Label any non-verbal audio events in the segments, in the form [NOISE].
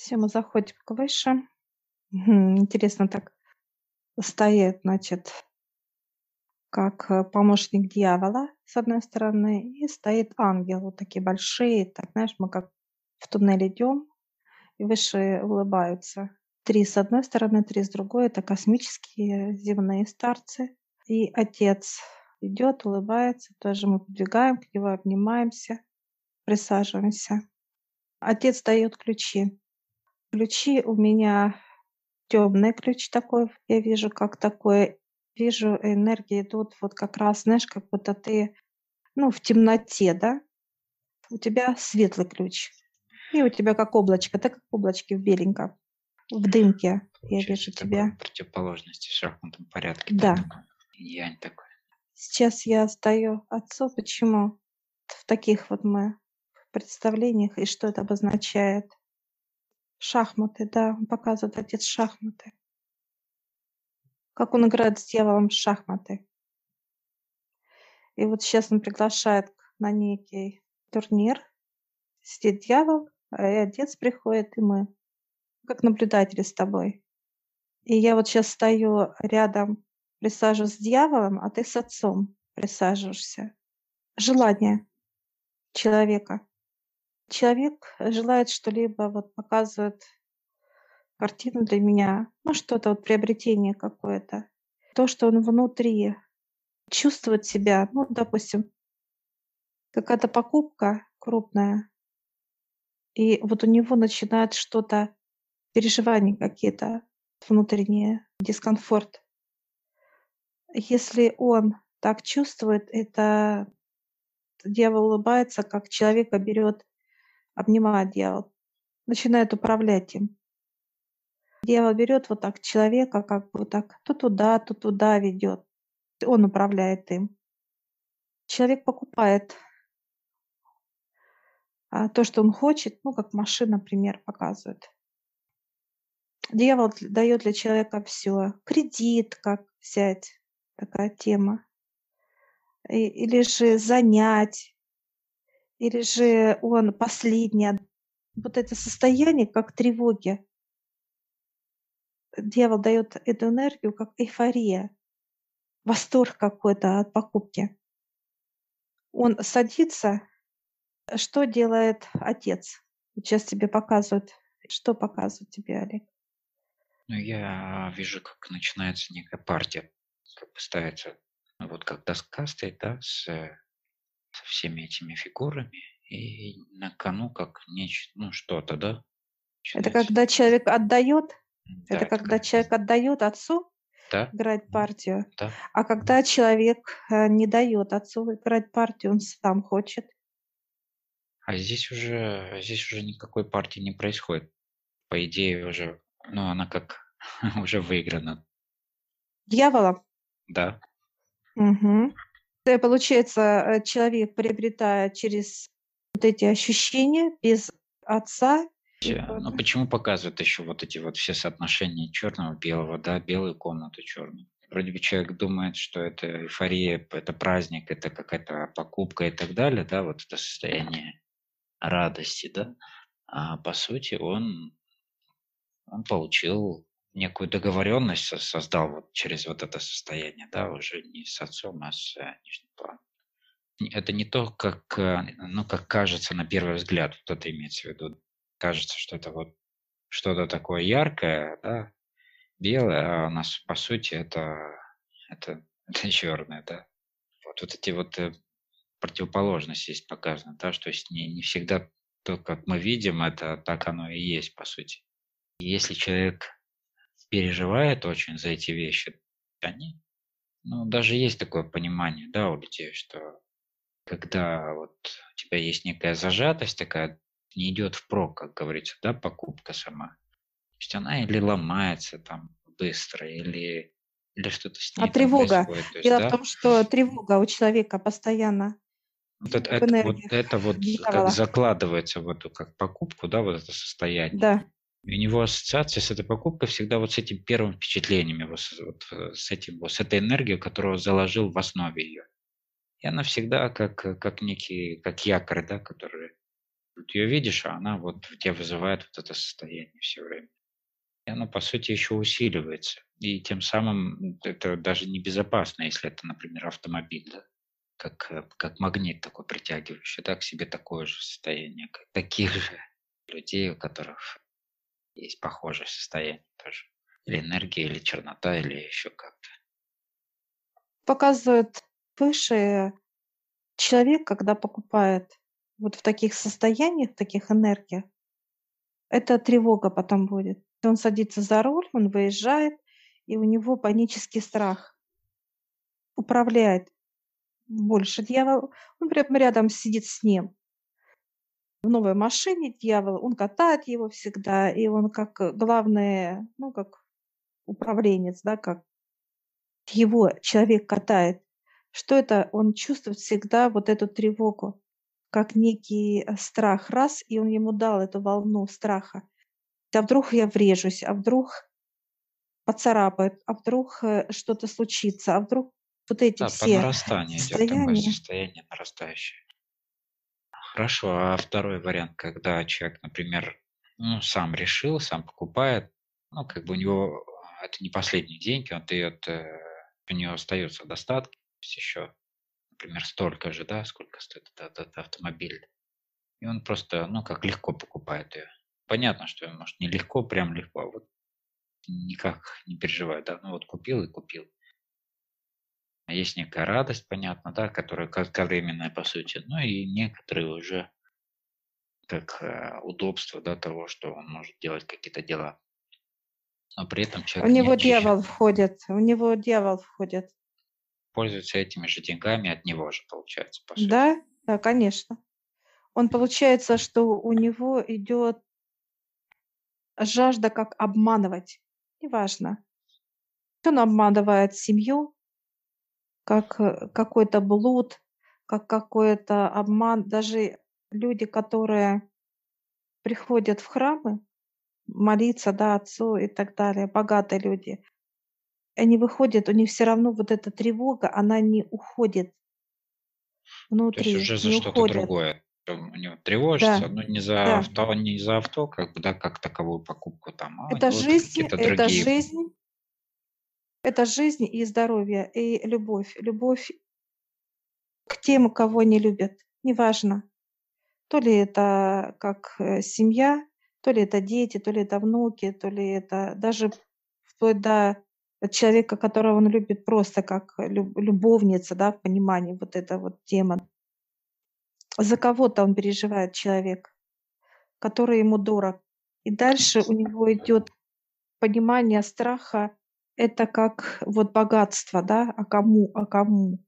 Все, мы заходим к выше. Интересно так стоит, значит, как э, помощник дьявола, с одной стороны, и стоит ангел, вот такие большие, так, знаешь, мы как в туннель идем, и выше улыбаются. Три с одной стороны, три с другой. Это космические земные старцы. И отец идет, улыбается, тоже мы подвигаем к нему, обнимаемся, присаживаемся. Отец дает ключи. Ключи у меня темный ключ такой, я вижу, как такое, вижу, энергии идут вот как раз, знаешь, как будто ты, ну, в темноте, да, у тебя светлый ключ. И у тебя как облачко, так как облачки в беленьком, в дымке, я вижу тебя. противоположности в шахматном порядке. Да. Такой, янь такой. Сейчас я сдаю отцу, почему в таких вот мы представлениях и что это обозначает. Шахматы, да, он показывает отец шахматы. Как он играет с дьяволом в шахматы. И вот сейчас он приглашает на некий турнир. Сидит дьявол, а и отец приходит, и мы. Как наблюдатели с тобой. И я вот сейчас стою рядом, присаживаюсь с дьяволом, а ты с отцом присаживаешься. Желание человека человек желает что-либо, вот показывает картину для меня, ну что-то вот приобретение какое-то, то, что он внутри чувствует себя, ну, допустим, какая-то покупка крупная, и вот у него начинает что-то, переживания какие-то внутренние, дискомфорт. Если он так чувствует, это дьявол улыбается, как человека берет обнимает дьявол, начинает управлять им. Дьявол берет вот так человека, как бы вот так, то туда, то туда ведет. Он управляет им. Человек покупает а, то, что он хочет, ну, как машина, например, показывает. Дьявол дает для человека все. Кредит, как взять, такая тема. И, или же занять, или же он последний, вот это состояние, как тревоги. Дьявол дает эту энергию, как эйфория, восторг какой-то от покупки. Он садится, что делает отец? Сейчас тебе показывают. Что показывают тебе, Олег? Ну, я вижу, как начинается некая партия, как бы ставится, вот как доска стоит, да, с со всеми этими фигурами, и на кону как нечто, ну что-то, да? Это когда человек отдает, Да, это это когда как... человек отдает отцу Да, играть партию, да. а когда человек э, не дает отцу играть партию, он сам хочет. А здесь уже, здесь уже никакой партии не происходит. По идее уже, ну она как [LAUGHS] уже выиграна. Дьяволом. Да, Мгм. То есть, получается, э, человек приобретает через вот эти ощущения без отца. Но почему показывают еще вот эти вот все соотношения черного, белого, да, белую комнату, черную? Вроде бы человек думает, что это эйфория, это праздник, это какая-то покупка и так далее, да, вот это состояние радости, да. А по сути он, он получил некую договоренность, со- создал вот через вот это состояние, да, уже не с отцом, а с э, нижним планом. Это не то, как, э, ну, как кажется на первый взгляд, вот это имеется в виду. Кажется, что это вот что-то такое яркое, да, белое, а у нас по сути это, это, [LAUGHS] это черное, да. Вот, вот эти вот э, противоположности здесь показаны, да, что есть не, не всегда то, как мы видим, это так оно и есть, по сути. И если человек переживает очень за эти вещи, они, ну, даже есть такое понимание, да, у людей, что когда вот у тебя есть некая зажатость такая, не идет впрок, как говорится, да, покупка сама. То есть она или ломается там быстро, или, или что-то с А ней там тревога. происходит. То есть, Дело в да, том, что тревога у человека постоянно вот это, в это, вот, это вот как закладывается в эту как покупку, да, вот это состояние. Да. У него ассоциация с этой покупкой всегда вот с этим первым впечатлением, его, с, вот, э, с, этим, вот, с этой энергией, которую заложил в основе ее. И она всегда как, как некий, как якорь, да, который Вот ее видишь, а она вот в тебе вызывает вот это состояние все время. И оно, по сути, еще усиливается. И тем самым это даже небезопасно, если это, например, автомобиль, да? как, э, как магнит такой притягивающий, да, к себе такое же состояние, как таких же людей, у которых есть похожее состояние тоже. Или энергия, или чернота, или еще как-то. Показывает выше человек, когда покупает вот в таких состояниях, в таких энергиях, это тревога потом будет. Он садится за руль, он выезжает, и у него панический страх. Управляет больше дьявол. Он прямо рядом сидит с ним. В новой машине дьявол, он катает его всегда, и он как главный, ну, как управленец, да, как его человек катает. Что это? Он чувствует всегда вот эту тревогу как некий э, страх раз, и он ему дал эту волну страха. А вдруг я врежусь, а вдруг поцарапает, а вдруг э, что-то случится, а вдруг вот эти Да, все нарастанию идет состояния. состояние нарастающее. Хорошо, а второй вариант, когда человек, например, ну, сам решил, сам покупает, ну, как бы у него это не последние деньги, он дает, э, у него остается достаток, еще например, столько же, да, сколько стоит этот, этот автомобиль. И он просто, ну, как легко покупает ее. Понятно, что может не легко, прям легко, а вот никак не переживает, да, ну вот купил и купил. Есть некая радость, понятно, да, которая кратковременная по сути, ну и некоторые уже как э, удобство, да, того, что он может делать какие-то дела. Но при этом У человек не него очищен. дьявол входит, у него дьявол входит. Пользуется этими же деньгами от него же, получается, по сути. Да, да, конечно. Он получается, что у него идет жажда как обманывать. Неважно. Он обманывает семью, как э, какой-то блуд, как какой-то обман. Даже люди, которые приходят в храмы молиться, да, отцу и так далее, богатые люди, они выходят, у них все равно вот эта тревога, она не уходит То есть внутри, уже за что-то другое. Он у него тревожится, Да, но не за да. авто, не за авто, как бы, да, как таковую покупку там, а Это жизнь, это другие. жизнь, это жизнь и здоровье, и любовь. Любовь к тем, кого не любят. Неважно. То ли это как э, семья, то ли это дети, то ли это внуки, то ли это даже вплоть до человека, которого он любит просто как люб- любовница, да, в понимании вот эта вот тема. За кого-то он переживает человек, который ему дорог. И дальше у него идет понимание страха, это как вот богатство, да, а кому, а кому.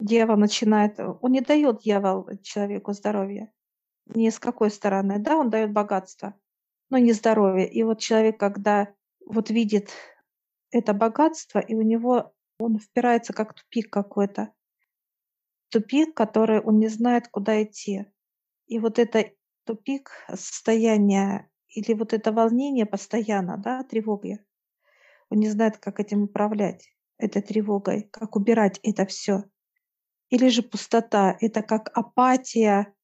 Дьявол начинает, э, он не дает дьявол человеку здоровья. Ни с какой стороны, да, он дает богатство, но не здоровье. И вот человек, когда вот видит это богатство, и у него он впирается как тупик какой-то. Тупик, который он не знает, куда идти. И вот это тупик, состояние или вот это волнение постоянно, да, тревоги, он не знает, как этим управлять, этой тревогой, как убирать это все. Или же пустота, это как апатия,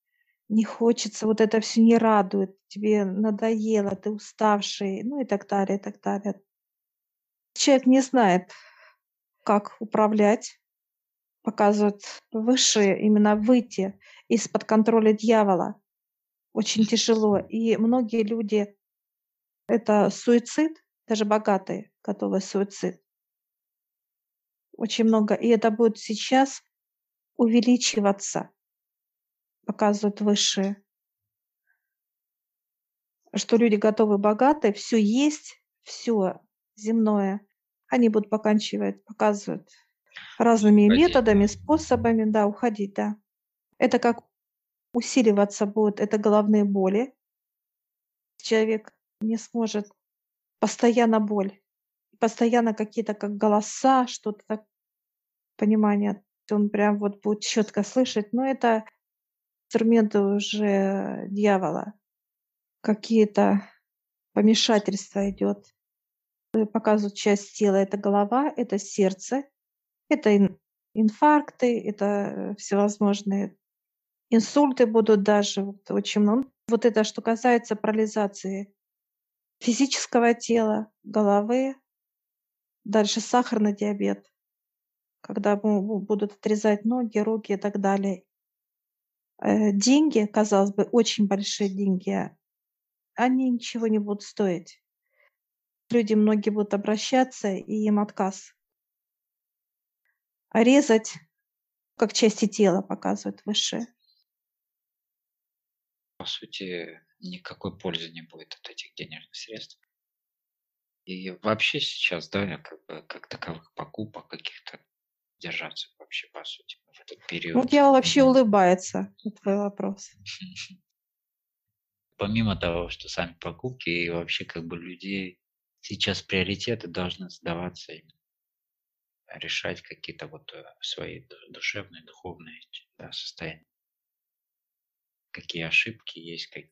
не хочется, вот это все не радует, тебе надоело, ты уставший, ну и так далее, и так далее. Человек не знает, как управлять, показывает высшие, именно выйти из-под контроля дьявола. Очень тяжело. И многие люди, это суицид, даже богатые готовы суицид. Очень много. И это будет сейчас увеличиваться, показывают высшие. Что люди готовы богатые, все есть, все земное. Они будут поканчивать, показывают разными Уходить, методами, да. способами, да, уходить, да. Это как усиливаться будет, это головные боли. Человек не сможет постоянно боль, постоянно какие-то как голоса, что-то так, понимание. Он прям вот будет четко слышать, но это инструменты уже дьявола. Какие-то помешательства идет. Показывают часть тела. Это голова, это сердце, это ин- инфаркты, это всевозможные Инсульты будут даже вот очень много. Вот это что касается парализации физического тела, головы, дальше сахарный диабет, когда будут отрезать ноги, руки и так далее. Э, деньги, казалось бы, очень большие деньги, они ничего не будут стоить. Люди многие будут обращаться, и им отказ. А резать, как части тела показывают выше. По сути, никакой пользы не будет от этих денежных средств. И вообще сейчас, да, как, бы, как таковых покупок каких-то держаться вообще, по сути, в этот период. Вот я вообще улыбается на твой вопрос. [LAUGHS] Помимо того, что сами покупки и вообще как бы людей сейчас приоритеты должны сдаваться именно решать какие-то вот э, свои душевные, духовные да, состояния. Какие ошибки есть, как...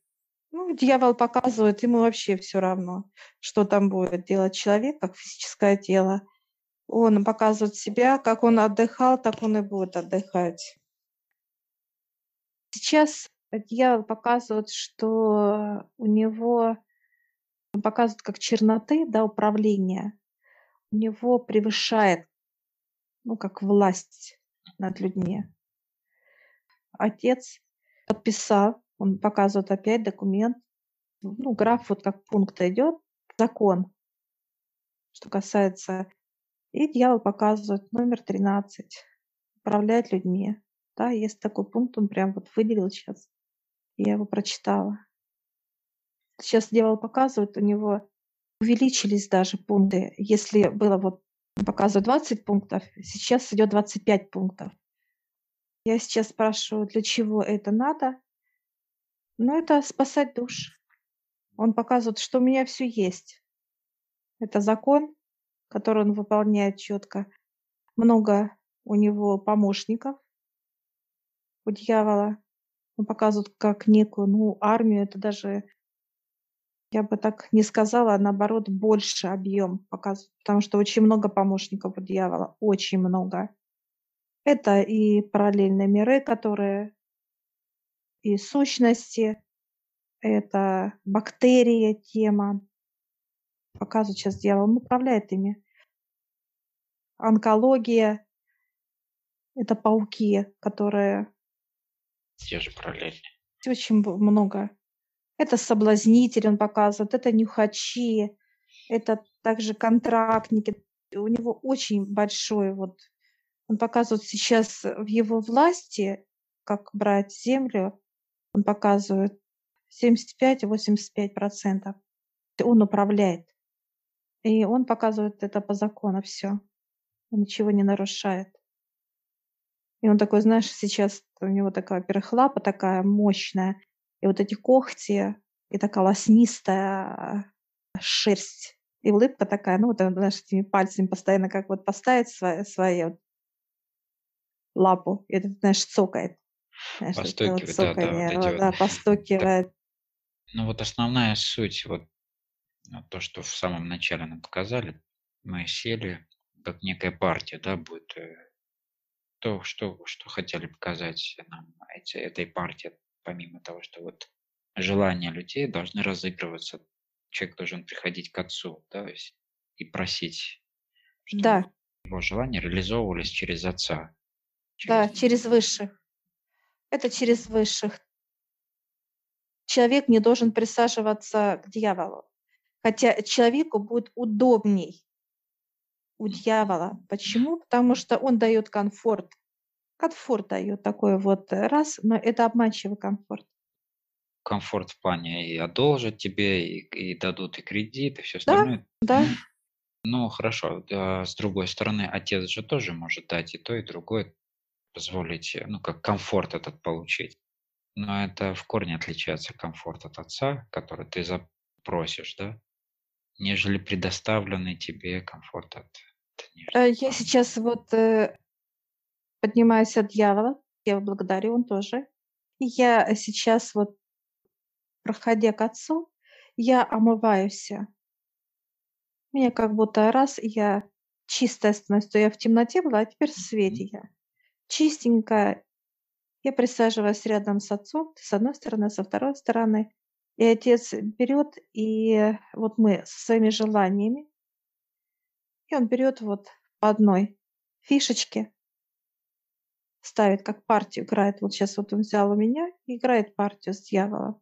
Ну, дьявол показывает, ему вообще все равно, что там будет делать человек, как физическое тело. Он показывает себя, как он отдыхал, так он и будет отдыхать. Сейчас дьявол показывает, что у него показывает как черноты, да, управление. У него превышает, ну, как власть над людьми. Отец подписал, он показывает опять документ, ну, граф вот как пункт идет, закон, что касается и дьявол показывает номер 13. Управлять людьми. Да, есть такой пункт, он прям вот выделил сейчас. Я его прочитала. Сейчас дьявол показывает, у него увеличились даже пункты. Если было вот показывает 20 пунктов, сейчас идет 25 пунктов. Я сейчас спрашиваю, для чего это надо? Ну, это спасать душ. Он показывает, что у меня все есть. Это закон, который он выполняет четко. Много у него помощников, у дьявола. Он показывает как некую ну, армию. Это даже, я бы так не сказала, а наоборот, больше объем показывает. Потому что очень много помощников у дьявола. Очень много. Это и параллельные миры, которые и сущности, это бактерии, тема, показывает сейчас дьявол, он управляет ими. Онкология – это пауки, которые… Те же параллельные. Очень много. Это соблазнитель, он показывает, это нюхачи, это также контрактники. У него очень большой вот… Он показывает сейчас в его власти, как брать землю, он показывает 75-85%. Он управляет. И он показывает это по закону все. Он ничего не нарушает. И он такой, знаешь, сейчас у него такая, во-первых, лапа такая мощная, и вот эти когти, и такая лоснистая шерсть, и улыбка такая, ну, вот он, знаешь, этими пальцами постоянно как вот поставить свои, свои вот лапу, и это, знаешь, цокает. Знаешь, постукивает, вот да, да, вот да, вот. постукивает. Ну вот основная суть вот то, что в самом начале нам показали, мы сели, как некая партия, да, будет э, то, что, что хотели показать нам эти, этой партии, помимо того, что вот желания людей должны разыгрываться, человек должен приходить к отцу, да, и просить, чтобы да. его желания реализовывались через отца. Через... Да, через высших. Это через высших. Человек не должен присаживаться к дьяволу. Хотя человеку будет удобней у дьявола. Почему? Потому что он дает комфорт. Комфорт дает такой вот раз, но это обманчивый комфорт. Комфорт в плане и одолжат тебе, и, и дадут и кредит, и все остальное. Да, да. Ну, хорошо. А с другой стороны, отец же тоже может дать и то, и другое, позволить, ну, как комфорт этот получить. Но это в корне отличается комфорт от отца, который ты запросишь, да? нежели предоставленный тебе комфорт от э, Я сейчас вот э, поднимаюсь от дьявола, я его благодарю, он тоже. И я сейчас вот, проходя к отцу, я омываюсь. Меня как будто раз, я чистая становлюсь, то я в темноте была, а теперь в свете я. Чистенькая, Я присаживаюсь рядом с отцом, с одной стороны, со второй стороны, и отец берет, и вот мы со своими желаниями, и он берет вот по одной фишечке, ставит как партию, играет. Вот сейчас вот он взял у меня и играет партию с дьяволом.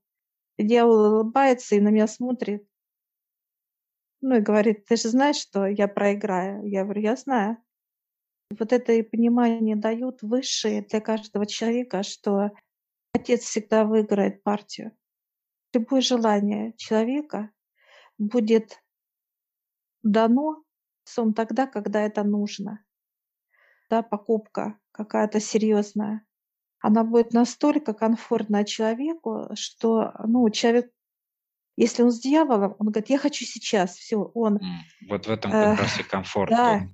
И дьявол улыбается и на меня смотрит. Ну и говорит, ты же знаешь, что я проиграю? Я говорю, я знаю. Вот это и понимание дают высшие для каждого человека, что отец всегда выиграет партию. Любое желание человека будет дано отцом тогда, когда это нужно. Да, покупка какая-то серьезная, она будет настолько комфортна человеку, что ну, человек, если он с дьяволом, он говорит, я хочу сейчас, все, он... Вот в этом как э, раз и комфорт. Да,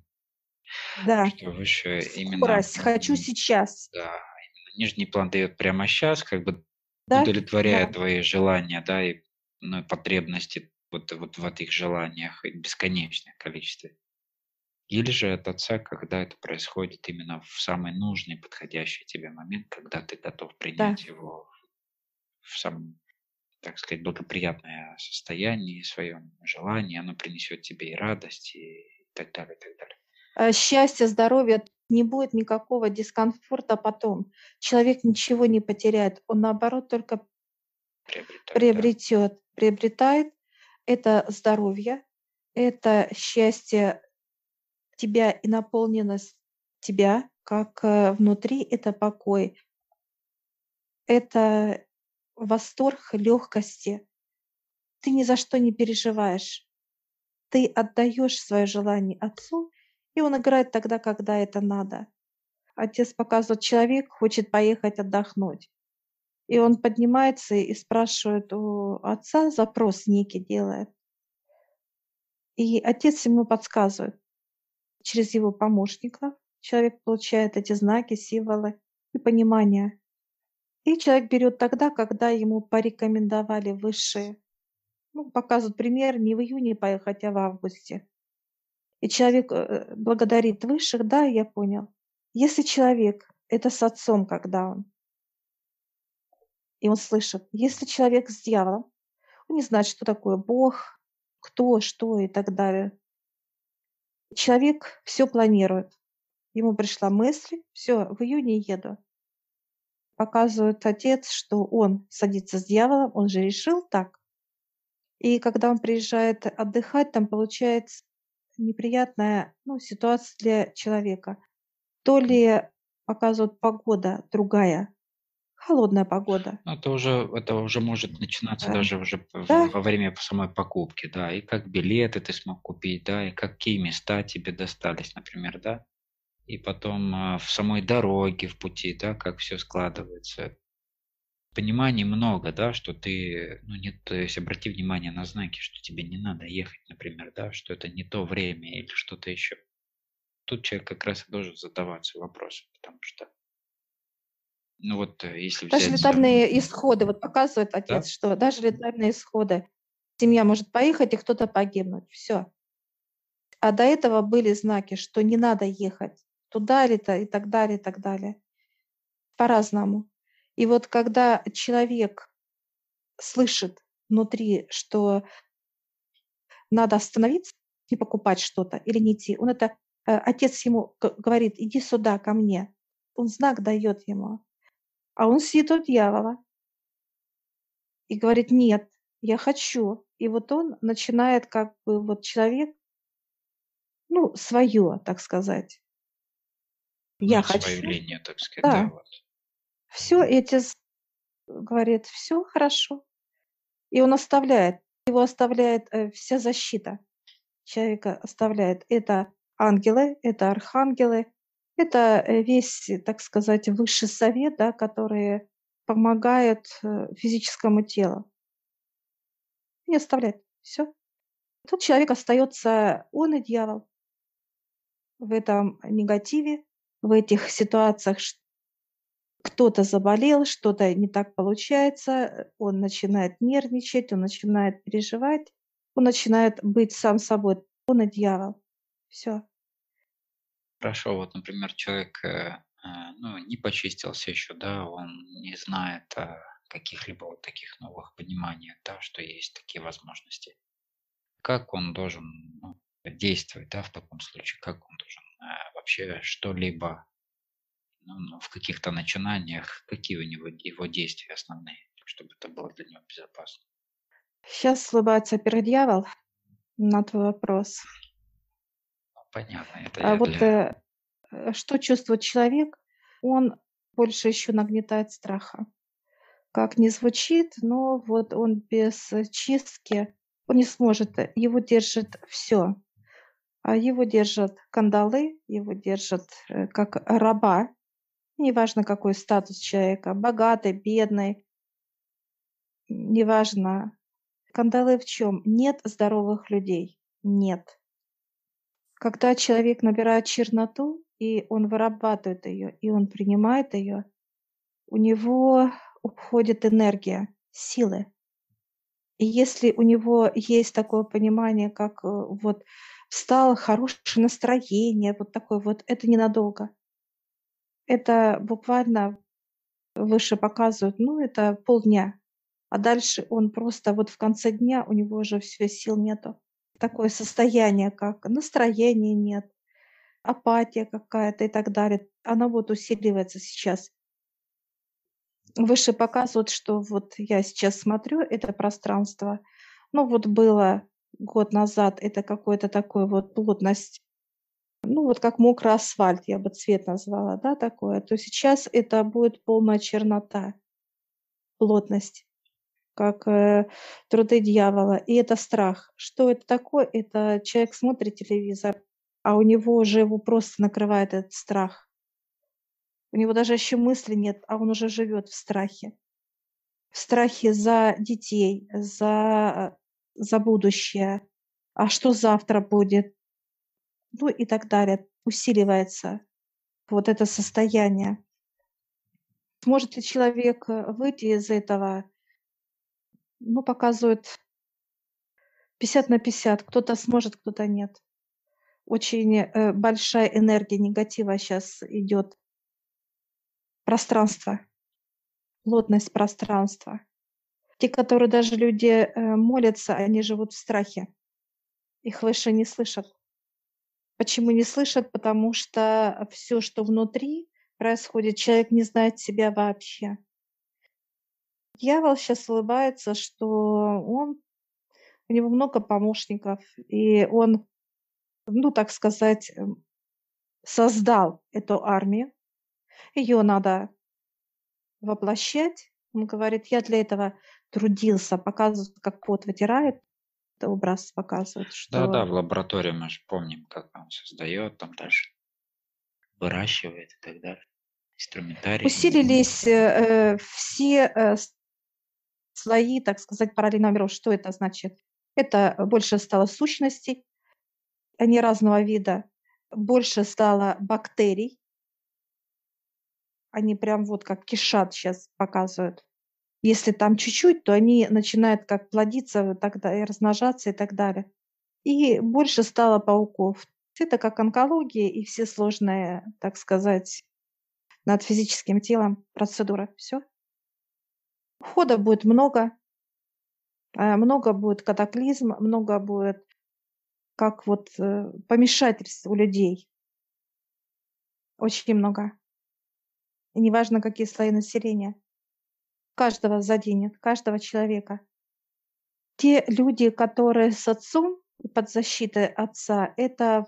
да. Что выше именно... Скорость, хочу сейчас. Да, именно нижний план дает прямо сейчас, как бы да? удовлетворяя да. твои желания, да, и ну, потребности вот, вот в этих желаниях, бесконечное количество. Или же от отца, когда это происходит именно в самый нужный, подходящий тебе момент, когда ты готов принять да. его в самом, так сказать, благоприятное состояние, свое желание, оно принесет тебе и радость, и так далее, и так далее. Э, счастье, здоровье, не будет никакого дискомфорта потом. Человек ничего не потеряет, он наоборот только приобретает, приобретет, да. приобретает это здоровье, это счастье тебя и наполненность тебя, как э, внутри это покой, это восторг легкости. Ты ни за что не переживаешь. Ты отдаешь свое желание отцу, и он играет тогда, когда это надо. Отец показывает, человек хочет поехать отдохнуть. И он поднимается и спрашивает у отца, запрос некий делает. И отец ему подсказывает, через его помощника человек получает эти знаки, символы и понимание. И человек берет тогда, когда ему порекомендовали высшие. Ну, показывают пример не в июне поехать, а в августе. И человек э, благодарит высших, да, я понял. Если человек, это с отцом, когда он, и он слышит, если человек с дьяволом, он не знает, что такое Бог, кто, что и так далее. Человек все планирует. Ему пришла мысль, все, в июне еду. Показывает отец, что он садится с дьяволом, он же решил так. И когда он приезжает отдыхать, там получается неприятная ну, ситуация для человека. То ли показывает погода другая, холодная погода. Ну, это уже, это уже может начинаться да. даже уже да. во время самой покупки, да, и как билеты ты смог купить, да, и какие места тебе достались, например, да, и потом а, в самой дороге, в пути, да, как все складывается. Пониманий много, да, что ты, ну, нет, то есть обрати внимание на знаки, что тебе не надо ехать, например, да, что это не то время или что-то еще. Тут человек как раз и должен задаваться вопросом, потому что ну вот э, если Даже взять... летальные исходы, вот показывает Да? отец, что даже летальные исходы, семья может поехать и кто-то погибнуть, все. А до этого были знаки, что не надо ехать туда или то и так далее, и так далее. По-разному. И вот когда человек слышит внутри, что надо остановиться, не покупать что-то или не идти, он это, э, отец ему говорит, иди сюда, ко мне. Он знак дает ему. А он сидит у дьявола и говорит, нет, я хочу. И вот он начинает как бы вот человек, ну, свое, так сказать. Я Ну, хочу. свою линию, так сказать, да, Да. вот. Все эти говорит, все хорошо. И он оставляет, его оставляет э, вся защита человека оставляет. Это ангелы, это архангелы, это э, весь, э, так сказать, высший совет, да, который помогает э, физическому телу. Не оставляет. Все. Тут человек остается, он и дьявол в этом негативе, в этих ситуациях, кто-то заболел, что-то не так получается, он начинает нервничать, он начинает переживать, он начинает быть сам собой, он и дьявол. Все. Хорошо, вот, например, человек, э, э, ну, не почистился еще, да, он не знает о каких-либо вот таких новых пониманиях, да, что есть такие возможности. Как он должен ну, действовать, да, в таком случае, как он должен э, вообще что-либо в каких-то начинаниях, какие у него его действия основные, чтобы это было для него безопасно. Сейчас улыбается пердьявол на твой вопрос. Ну, понятно, это А я вот для... э, э, что чувствует человек? Он больше еще нагнетает страха. Как не звучит, но вот он без чистки, он не сможет, э, его держит все. А его держат кандалы, его держат э, как раба, неважно какой статус человека, богатый, бедный, неважно. Кандалы в чем? Нет здоровых людей. Нет. Когда человек набирает черноту, и он вырабатывает ее, и он принимает ее, у него уходит энергия, силы. И если у него есть такое понимание, как э, вот встало хорошее настроение, вот такое вот, это ненадолго. Это буквально выше показывают, ну, это полдня. А дальше он просто вот в конце дня у него уже все сил нету. Такое состояние, как настроения нет, апатия какая-то и так далее. Она вот усиливается сейчас. Выше показывают, что вот я сейчас смотрю это пространство. Ну вот было год назад это какой-то такой вот плотность ну, вот как мокрый асфальт, я бы цвет назвала, да, такое, то сейчас это будет полная чернота, плотность, как э, труды дьявола. И это страх. Что это такое? Это человек смотрит телевизор, а у него уже его просто накрывает этот страх. У него даже еще мысли нет, а он уже живет в страхе. В страхе за детей, за, за будущее. А что завтра будет? Ну и так далее. Усиливается вот это состояние. Сможет ли человек э, выйти из этого? Ну, показывает 50 на 50. Кто-то сможет, кто-то нет. Очень э, большая энергия негатива сейчас идет. Пространство, плотность пространства. Те, которые даже люди э, молятся, они живут в страхе. Их выше не слышат. Почему не слышат? Потому что все, что внутри происходит, человек не знает себя вообще. Дьявол сейчас улыбается, что он, у него много помощников, и он, ну, так сказать, эм, создал эту армию. Ее надо воплощать. Он говорит, я для этого трудился, показывает, как кот вытирает образ показывает, Да, да, что в лаборатории мы же помним, как он создает, там дальше выращивает и так далее. Инструментарий. усилились э, э, все э, слои, так сказать, параллельного мира. Что это значит? Это больше стало сущностей, они разного вида, больше стало бактерий, они прям вот как кишат сейчас показывают. Если там чуть-чуть, то они начинают как плодиться тогда и размножаться и так далее. И больше стало пауков. Это как онкология и все сложные, так сказать, над физическим телом процедуры. Все. Ухода будет много. э, Много будет катаклизм, много будет как вот э, помешательств у людей. Очень много. И неважно, какие слои населения каждого заденет, каждого человека. Те люди, которые с отцом и под защитой отца, это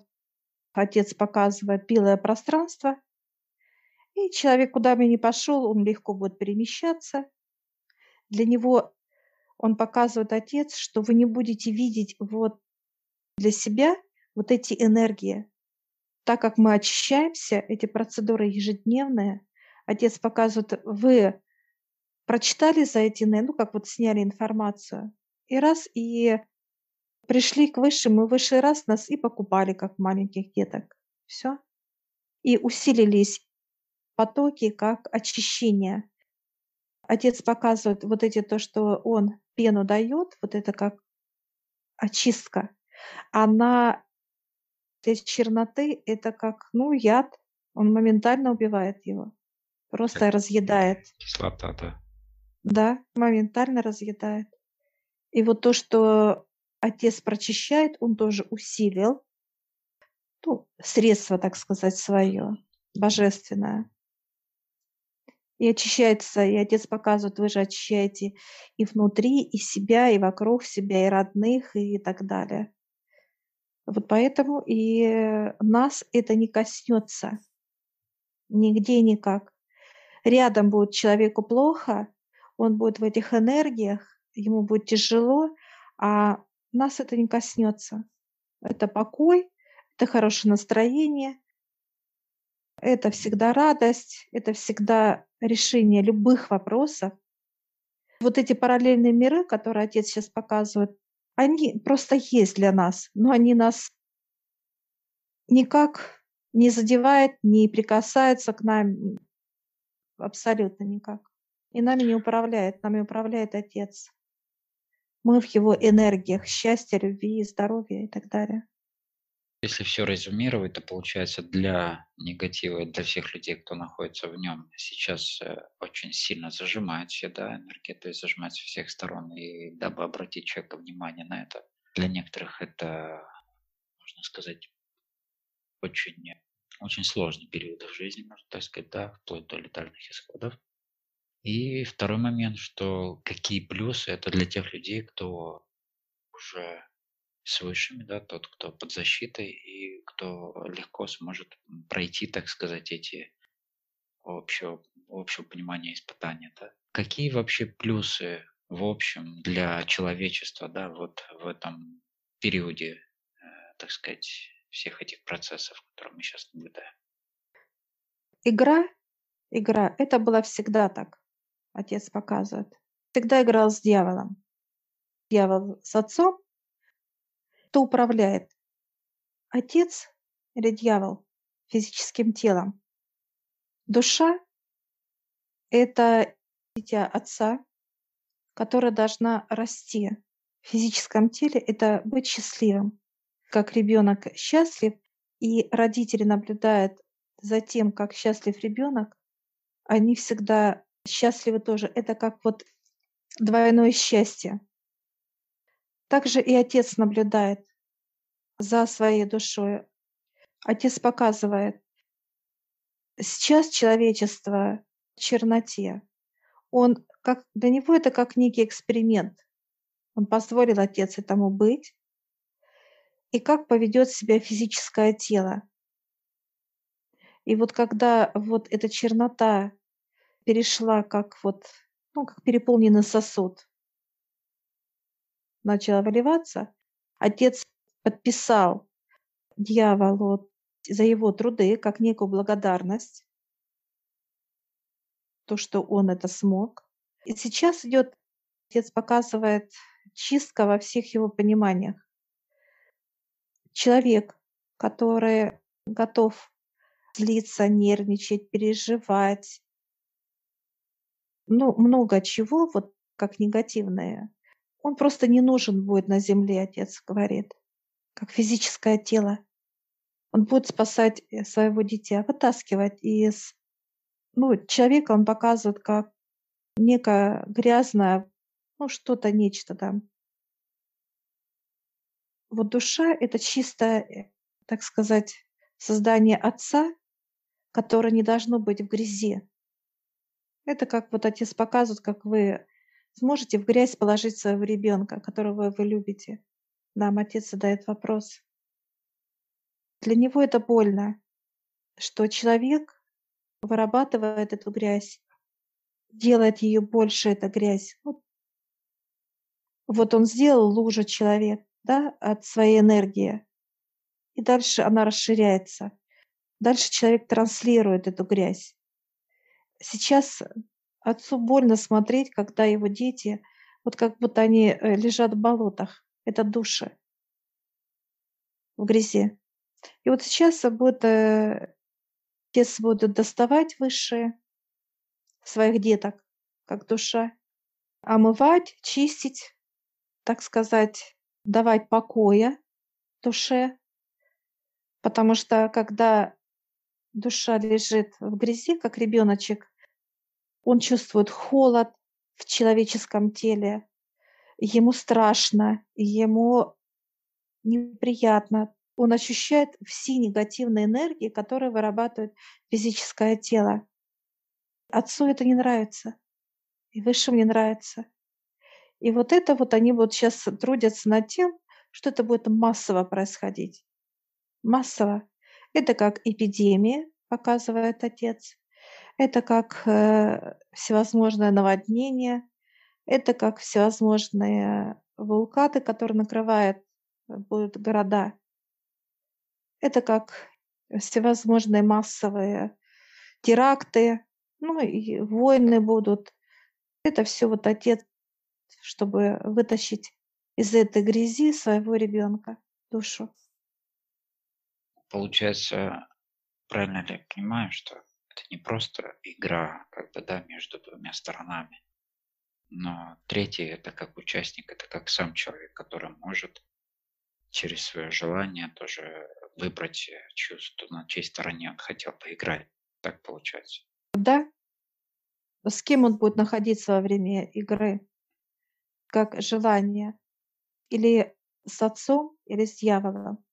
отец показывает белое пространство, и человек, куда бы ни пошел, он легко будет перемещаться. Для него он показывает отец, что вы не будете видеть вот для себя вот эти энергии. Так как мы очищаемся, эти процедуры ежедневные, отец показывает, вы прочитали за эти, ну, как вот сняли информацию, и раз, и пришли к высшим, и высший раз нас и покупали, как маленьких деток. Все. И усилились потоки, как очищение. Отец показывает вот эти то, что он пену дает, вот это как очистка. Она из черноты это как, ну, яд, Он моментально убивает его. Просто разъедает. Кислота, да. Да, моментально разъедает. И вот то, что отец прочищает, он тоже усилил ну, средство, так сказать, свое, божественное. И очищается, и отец показывает, вы же очищаете и внутри, и себя, и вокруг себя, и родных, и так далее. Вот поэтому и нас это не коснется. Нигде никак. Рядом будет человеку плохо, он будет в этих энергиях, ему будет тяжело, а нас это не коснется. Это покой, это хорошее настроение, это всегда радость, это всегда решение любых вопросов. Вот эти параллельные миры, которые отец сейчас показывает, они просто есть для нас, но они нас никак не задевают, не прикасаются к нам абсолютно никак. И нами не управляет, нами управляет Отец. Мы в его энергиях счастья, любви, здоровья и так далее. Если все резюмировать, то получается для негатива, для всех людей, кто находится в нем, сейчас э, очень сильно зажимает все, да, энергия, то есть зажимает с всех сторон, и дабы обратить человека внимание на это, для некоторых это, можно сказать, очень, очень сложный период в жизни, можно так сказать, да, вплоть до летальных исходов. И второй момент, что какие плюсы это для тех людей, кто уже с высшими, да, тот, кто под защитой и кто легко сможет пройти, так сказать, эти общего, общего понимания испытания. Да. Какие вообще плюсы в общем для человечества, да, вот в этом периоде, э, так сказать, всех этих процессов, которые мы сейчас наблюдаем? Игра, игра, это было всегда так отец показывает. Всегда играл с дьяволом. Дьявол с отцом. Кто управляет? Отец или дьявол физическим телом? Душа – это дитя отца, которая должна расти в физическом теле, это быть счастливым. Как ребенок счастлив, и родители наблюдают за тем, как счастлив ребенок, они всегда счастливы тоже. Это как вот двойное счастье. Также и отец наблюдает за своей душой. Отец показывает, сейчас человечество в черноте. Он как, для него это как некий эксперимент. Он позволил отец этому быть. И как поведет себя физическое тело. И вот когда вот эта чернота перешла как вот, ну, как переполненный сосуд. Начала выливаться. Отец подписал дьяволу за его труды как некую благодарность, то, что он это смог. И сейчас идет, отец показывает чистка во всех его пониманиях. Человек, который готов злиться, нервничать, переживать, ну, много чего, вот как негативное, он просто не нужен будет на земле, отец говорит, как физическое тело. Он будет спасать э, своего дитя, вытаскивать из... Ну, человека он показывает как некое грязное, ну, что-то, нечто там. Вот душа — это чисто, э, так сказать, создание отца, которое не должно быть в грязи. Это как вот отец показывает, как вы сможете в грязь положить своего ребенка, которого вы любите. Нам отец задает вопрос. Для него это больно, что человек вырабатывает эту грязь, делает ее больше, эта грязь. Вот, вот он сделал лужу человек, да, от своей энергии. И дальше она расширяется. Дальше человек транслирует эту грязь. Сейчас отцу больно смотреть, когда его дети, вот как будто они э, лежат в болотах. Это души в грязи. И вот сейчас будет, э, отец будет доставать высшие своих деток, как душа, омывать, чистить, так сказать, давать покоя душе. Потому что когда душа лежит в грязи, как ребеночек, он чувствует холод в человеческом теле, ему страшно, ему неприятно. Он ощущает все негативные энергии, которые вырабатывает физическое тело. Отцу это не нравится, и высшим не нравится. И вот это вот они вот сейчас трудятся над тем, что это будет массово происходить. Массово. Это как эпидемия, показывает отец. Это как э, всевозможное наводнение, это как всевозможные вулканы, которые накрывают э, будут города. Это как всевозможные массовые теракты, ну и войны будут. Это все вот отец, чтобы вытащить из этой грязи своего ребенка душу. Получается, правильно ли я понимаю, что это не просто игра, как бы, да, между двумя сторонами, но третий это как участник, это как сам человек, который может через свое желание тоже выбрать э, чувство, на чьей стороне он хотел поиграть. Так получается. Да. С кем он будет находиться во время игры? Как желание? Или с отцом, или с дьяволом?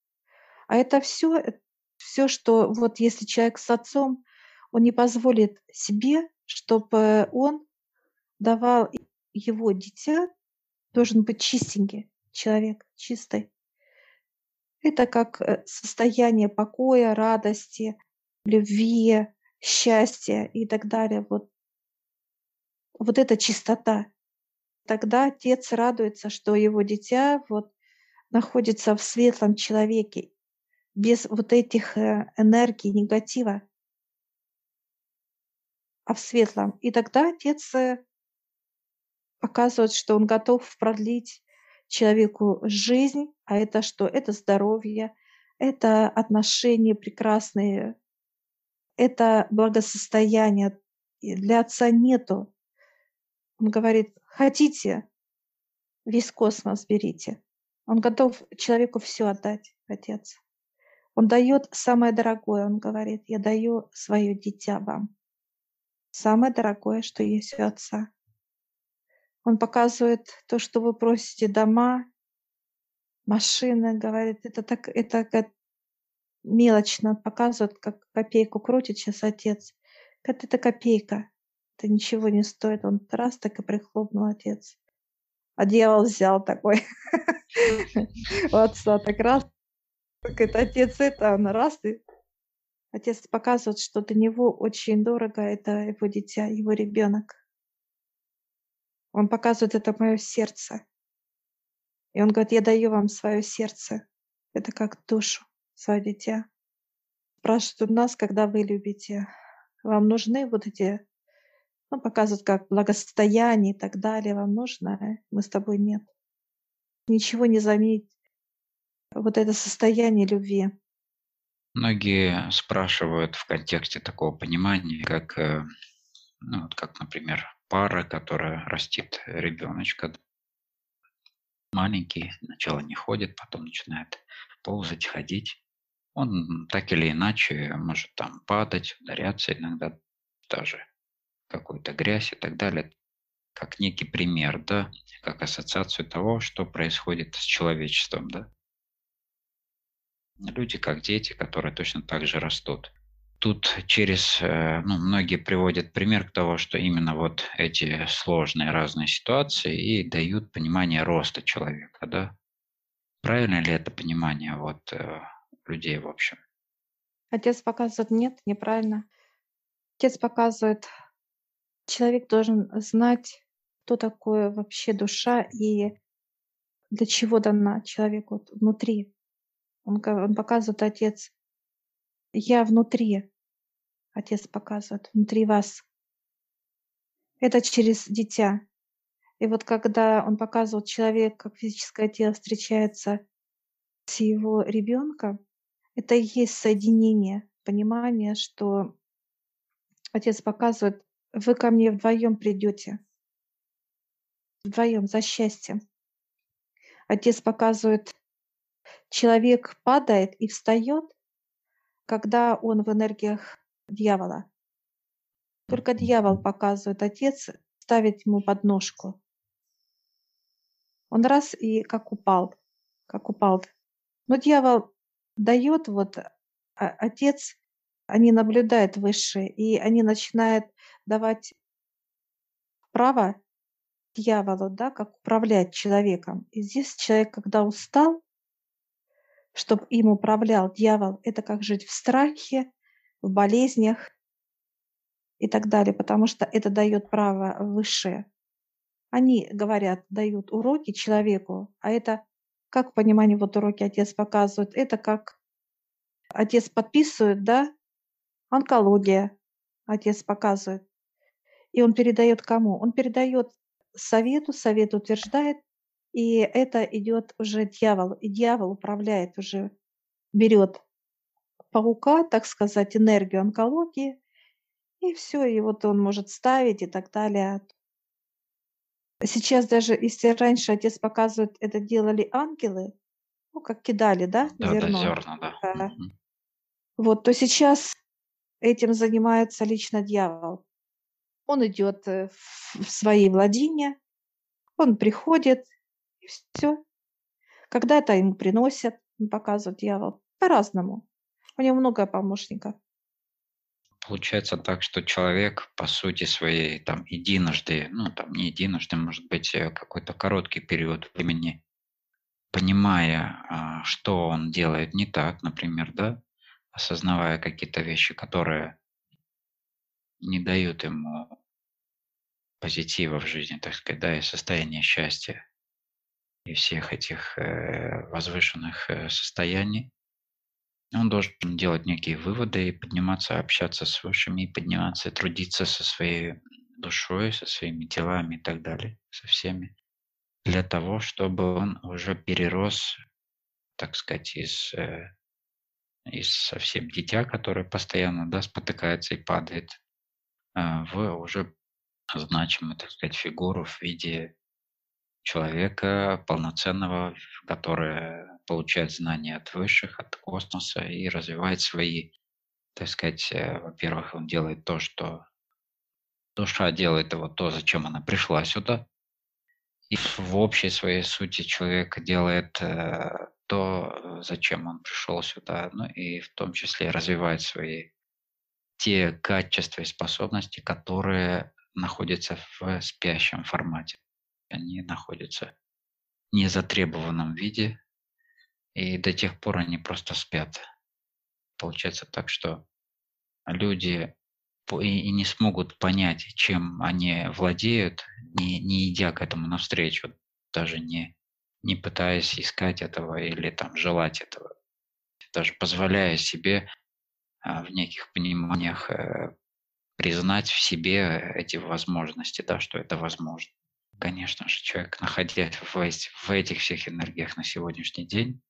А это все, э, все, что вот если человек с отцом, он не позволит себе, чтобы он давал его дитя, должен быть чистенький человек, чистый. Это как э, состояние покоя, радости, любви, счастья и так далее. Вот, вот эта чистота. Тогда отец радуется, что его дитя вот находится в светлом человеке, без вот этих э, энергий негатива, а в светлом. И тогда отец э, показывает, что он готов продлить человеку жизнь, а это что? Это здоровье, это отношения прекрасные, это благосостояние. Для отца нету. Он говорит, хотите, весь космос берите. Он готов человеку все отдать, отец. Он дает самое дорогое, он говорит, я даю свое дитя вам. Самое дорогое, что есть у отца. Он показывает то, что вы просите дома, машины, говорит, это так, это как мелочно показывает, как копейку крутит сейчас отец. Как это копейка, это ничего не стоит. Он раз так и прихлопнул отец. А дьявол взял такой [LAUGHS] у отца, так раз, так это отец это, он раз, и отец показывает, что для него очень дорого, это его дитя, его ребенок. Он показывает это мое сердце. И он говорит, я даю вам свое сердце. Это как душу, свое дитя. Спрашивают у нас, когда вы любите. Вам нужны вот эти, ну, показывают как благосостояние и так далее. Вам нужно, а мы с тобой нет. Ничего не заменить вот это состояние любви. Многие спрашивают в контексте такого понимания, как, э, ну, вот как, например, пара, которая растит ребеночка. Маленький, сначала не ходит, потом начинает ползать, ходить. Он так или иначе может там падать, ударяться иногда, даже какую-то грязь и так далее, как некий пример, да, как ассоциацию того, что происходит с человечеством, да. Люди как дети, которые точно так же растут. Тут через, э, ну, многие приводят пример к того, что именно вот эти сложные разные ситуации и дают понимание роста человека, да? Правильно ли это понимание вот э, людей в общем? Отец показывает, нет, неправильно. Отец показывает, человек должен знать, кто такое вообще душа и для чего дана человеку внутри. Он, он показывает, отец, я внутри, Отец показывает, внутри вас. Это через дитя. И вот когда он показывал человек, как физическое тело встречается с его ребенком, это и есть соединение, понимание, что отец показывает, вы ко мне вдвоем придете, вдвоем за счастьем. Отец показывает, человек падает и встает, когда он в энергиях дьявола. Только дьявол показывает отец, ставит ему подножку. Он раз и как упал, как упал. Но дьявол дает, вот а, отец, они наблюдают выше, и они начинают давать право дьяволу, да, как управлять человеком. И здесь человек, когда устал, чтобы им управлял дьявол, это как жить в страхе, в болезнях и так далее, потому что это дает право высшее. Они говорят, дают уроки человеку, а это, как в понимании вот уроки отец показывает, это как отец подписывает, да, онкология, отец показывает. И он передает кому? Он передает совету, совет утверждает, и это идет уже дьявол, и дьявол управляет уже, берет паука, так сказать, энергию онкологии, и все, и вот он может ставить и так далее. Сейчас даже, если раньше отец показывает, это делали ангелы, ну, как кидали, да, Да, да, зерно. зерна, да. Да. Мгм. Вот, то сейчас этим занимается лично дьявол. Он идет э, в свои владения, он приходит, и все. Когда-то ему приносят, он показывает дьявол по-разному. У него много помощников. Получается так, что человек, по сути своей, там единожды, ну там не единожды, может быть, э, какой-то короткий период времени, понимая, а, что он делает не так, например, да, осознавая какие-то вещи, которые не дают ему позитива в жизни, так сказать, да, и состояния счастья, и всех этих э, возвышенных э, состояний, он должен делать некие выводы и подниматься, общаться с высшими, и подниматься, и трудиться со своей душой, со своими телами и так далее, со всеми, для того, чтобы он уже перерос, так сказать, из, э, из совсем дитя, которое постоянно да, спотыкается и падает, а, в уже значимую, так сказать, фигуру в виде человека полноценного, который получает знания от высших, от космоса и развивает свои, так сказать, э, во-первых, он делает то, что душа делает его то, зачем она пришла сюда, и в общей своей сути человек делает э, то, зачем он пришел сюда, ну и в том числе развивает свои те качества и способности, которые находятся в спящем формате. Они находятся в незатребованном виде, и до тех пор они просто спят. Получается так, что люди и не смогут понять, чем они владеют, не, не идя к этому навстречу, даже не, не пытаясь искать этого или там желать этого, даже позволяя себе а, в неких пониманиях э, признать в себе эти возможности, да, что это возможно. Конечно же, человек, находясь в, в этих всех энергиях на сегодняшний день,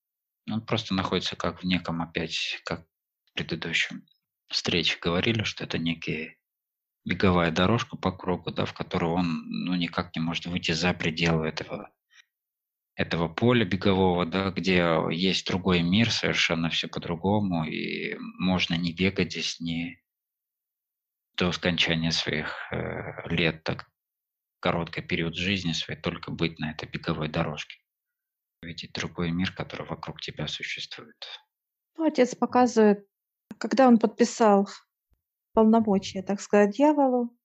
он просто находится как в неком опять, как в предыдущем встрече говорили, что это некие беговая дорожка по кругу, да, в которую он ну, никак не может выйти за пределы этого, этого поля бегового, да, где есть другой мир, совершенно все по-другому, и можно не бегать здесь, не до скончания своих э, лет, так короткий период жизни своей, только быть на этой беговой дорожке. Видеть другой мир, который вокруг тебя существует. Ну, отец показывает, когда он подписал полномочия, так сказать, дьяволу,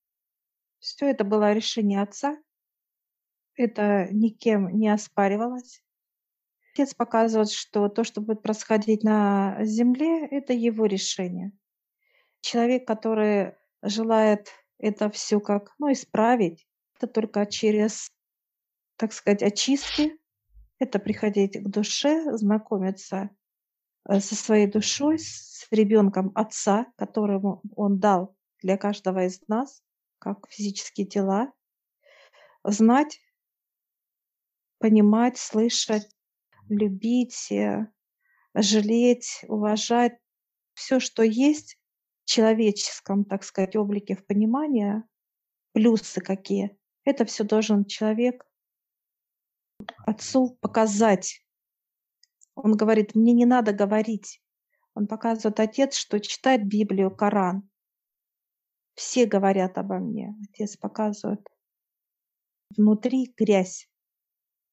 все это было решение отца, это никем не оспаривалось. Отец показывает, что то, что будет происходить на земле, это его решение. Человек, который желает это все как, ну, исправить, это только через, так сказать, очистки, это приходить к душе, знакомиться э, со своей душой, с ребенком отца, которому он дал для каждого из нас, как физические тела, знать, понимать, слышать, любить, э, жалеть, уважать все, что есть в человеческом, так сказать, облике, в понимании, плюсы какие. Это все должен человек отцу показать. Он говорит, мне не надо говорить, Он показывает отец, что читает Библию, Коран. Все говорят обо мне. Отец показывает. Внутри грязь.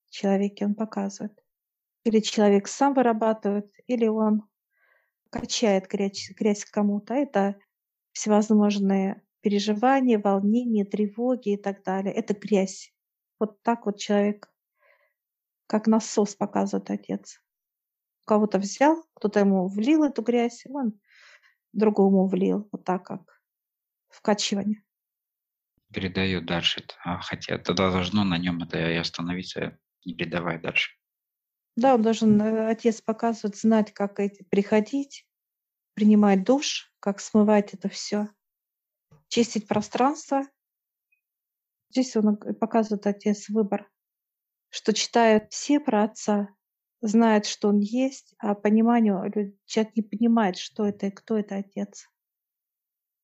В человеке он показывает. Или человек сам вырабатывает, или он качает грязь, грязь кому-то. Это всевозможные переживания, волнения, тревоги и так далее. Это грязь. Вот так вот человек, как насос показывает отец. Кого-то взял, кто-то ему влил эту грязь, он другому влил. Вот так как вкачивание. Передает дальше. А, хотя тогда должно на нем это и остановиться, не передавай дальше. Да, он должен, э, отец показывать, знать, как эти, приходить, принимать душ, как смывать это все, чистить пространство. Здесь он показывает отец выбор, что читают все про отца, знают, что он есть, а пониманию человек не понимает, что это и кто это отец.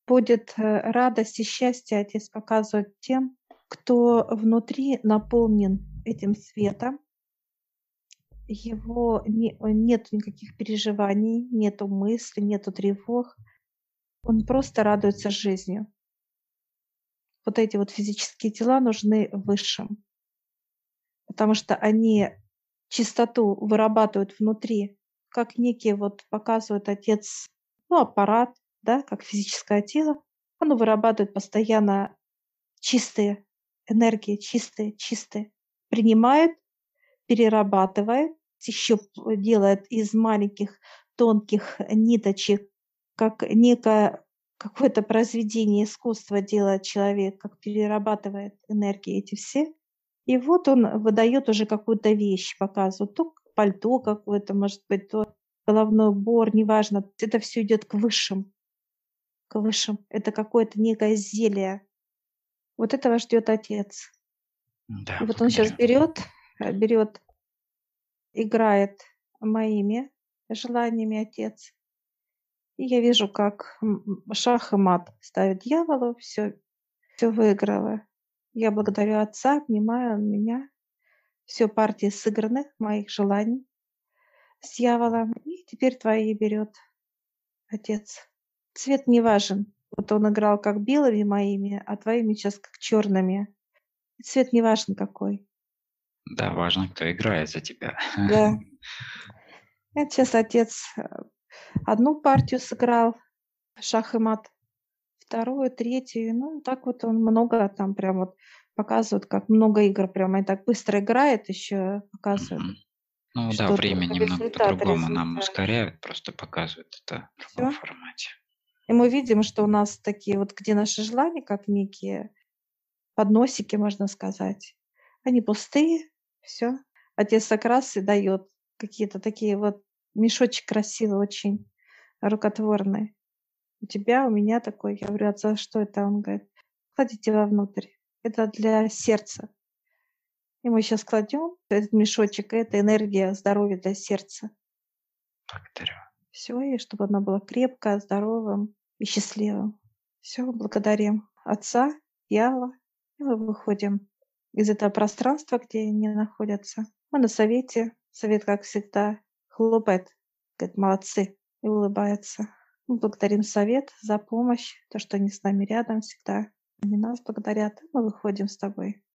Будет э, радость и счастье отец показывает тем, кто внутри наполнен этим светом, его не, нет никаких переживаний, нету мыслей, нету тревог. Он просто радуется жизнью. Вот эти вот физические тела нужны высшим, потому что они чистоту вырабатывают внутри, как некий вот показывает отец, ну, аппарат, да, как физическое тело, оно вырабатывает постоянно чистые энергии, чистые, чистые, принимает, перерабатывает, еще делает из маленьких тонких ниточек, как некое какое-то произведение искусства делает человек, как перерабатывает энергии эти все. И вот он выдает уже какую-то вещь, показывает, то пальто какое-то, может быть, то головной убор, неважно. Это все идет к высшим. К высшим. Это какое-то некое зелье. Вот этого ждет отец. Да, и вот он сейчас берет, берет играет моими желаниями отец. И я вижу, как шах и мат ставит дьяволу, все, все выиграло. Я благодарю отца, обнимаю он меня. Все партии сыграны, моих желаний с дьяволом. И теперь твои берет отец. Цвет не важен. Вот он играл как белыми моими, а твоими сейчас как черными. Цвет не важен какой. Да, важно, кто играет за тебя. Да. [LAUGHS] Это сейчас отец э, одну партию сыграл, шах и мат, вторую, третью. Ну, так вот он много там прям вот показывает, как много игр прямо и так быстро играет, еще показывает. Ну да, время немного по-другому нам ускоряют, просто показывают это в другом Всё. формате. И мы видим, что у нас такие вот, где наши желания, как некие подносики, можно сказать, они пустые, все. Отец как раз и дает какие-то такие вот мешочек красивый очень, рукотворный. У тебя, у меня такой. Я говорю, отца, что это? Он говорит, кладите вовнутрь. Это для сердца. И мы сейчас кладем этот мешочек, это энергия здоровья для сердца. Благодарю. Все, и чтобы оно было крепкое, здоровым и счастливым. Все, благодарим Отца, Ява, и мы выходим из этого пространства, где они находятся. Мы на совете. Совет, как всегда, хлопает, говорит, молодцы, и улыбается. Мы благодарим совет за помощь, то, что они с нами рядом всегда. Они нас благодарят, мы выходим с тобой.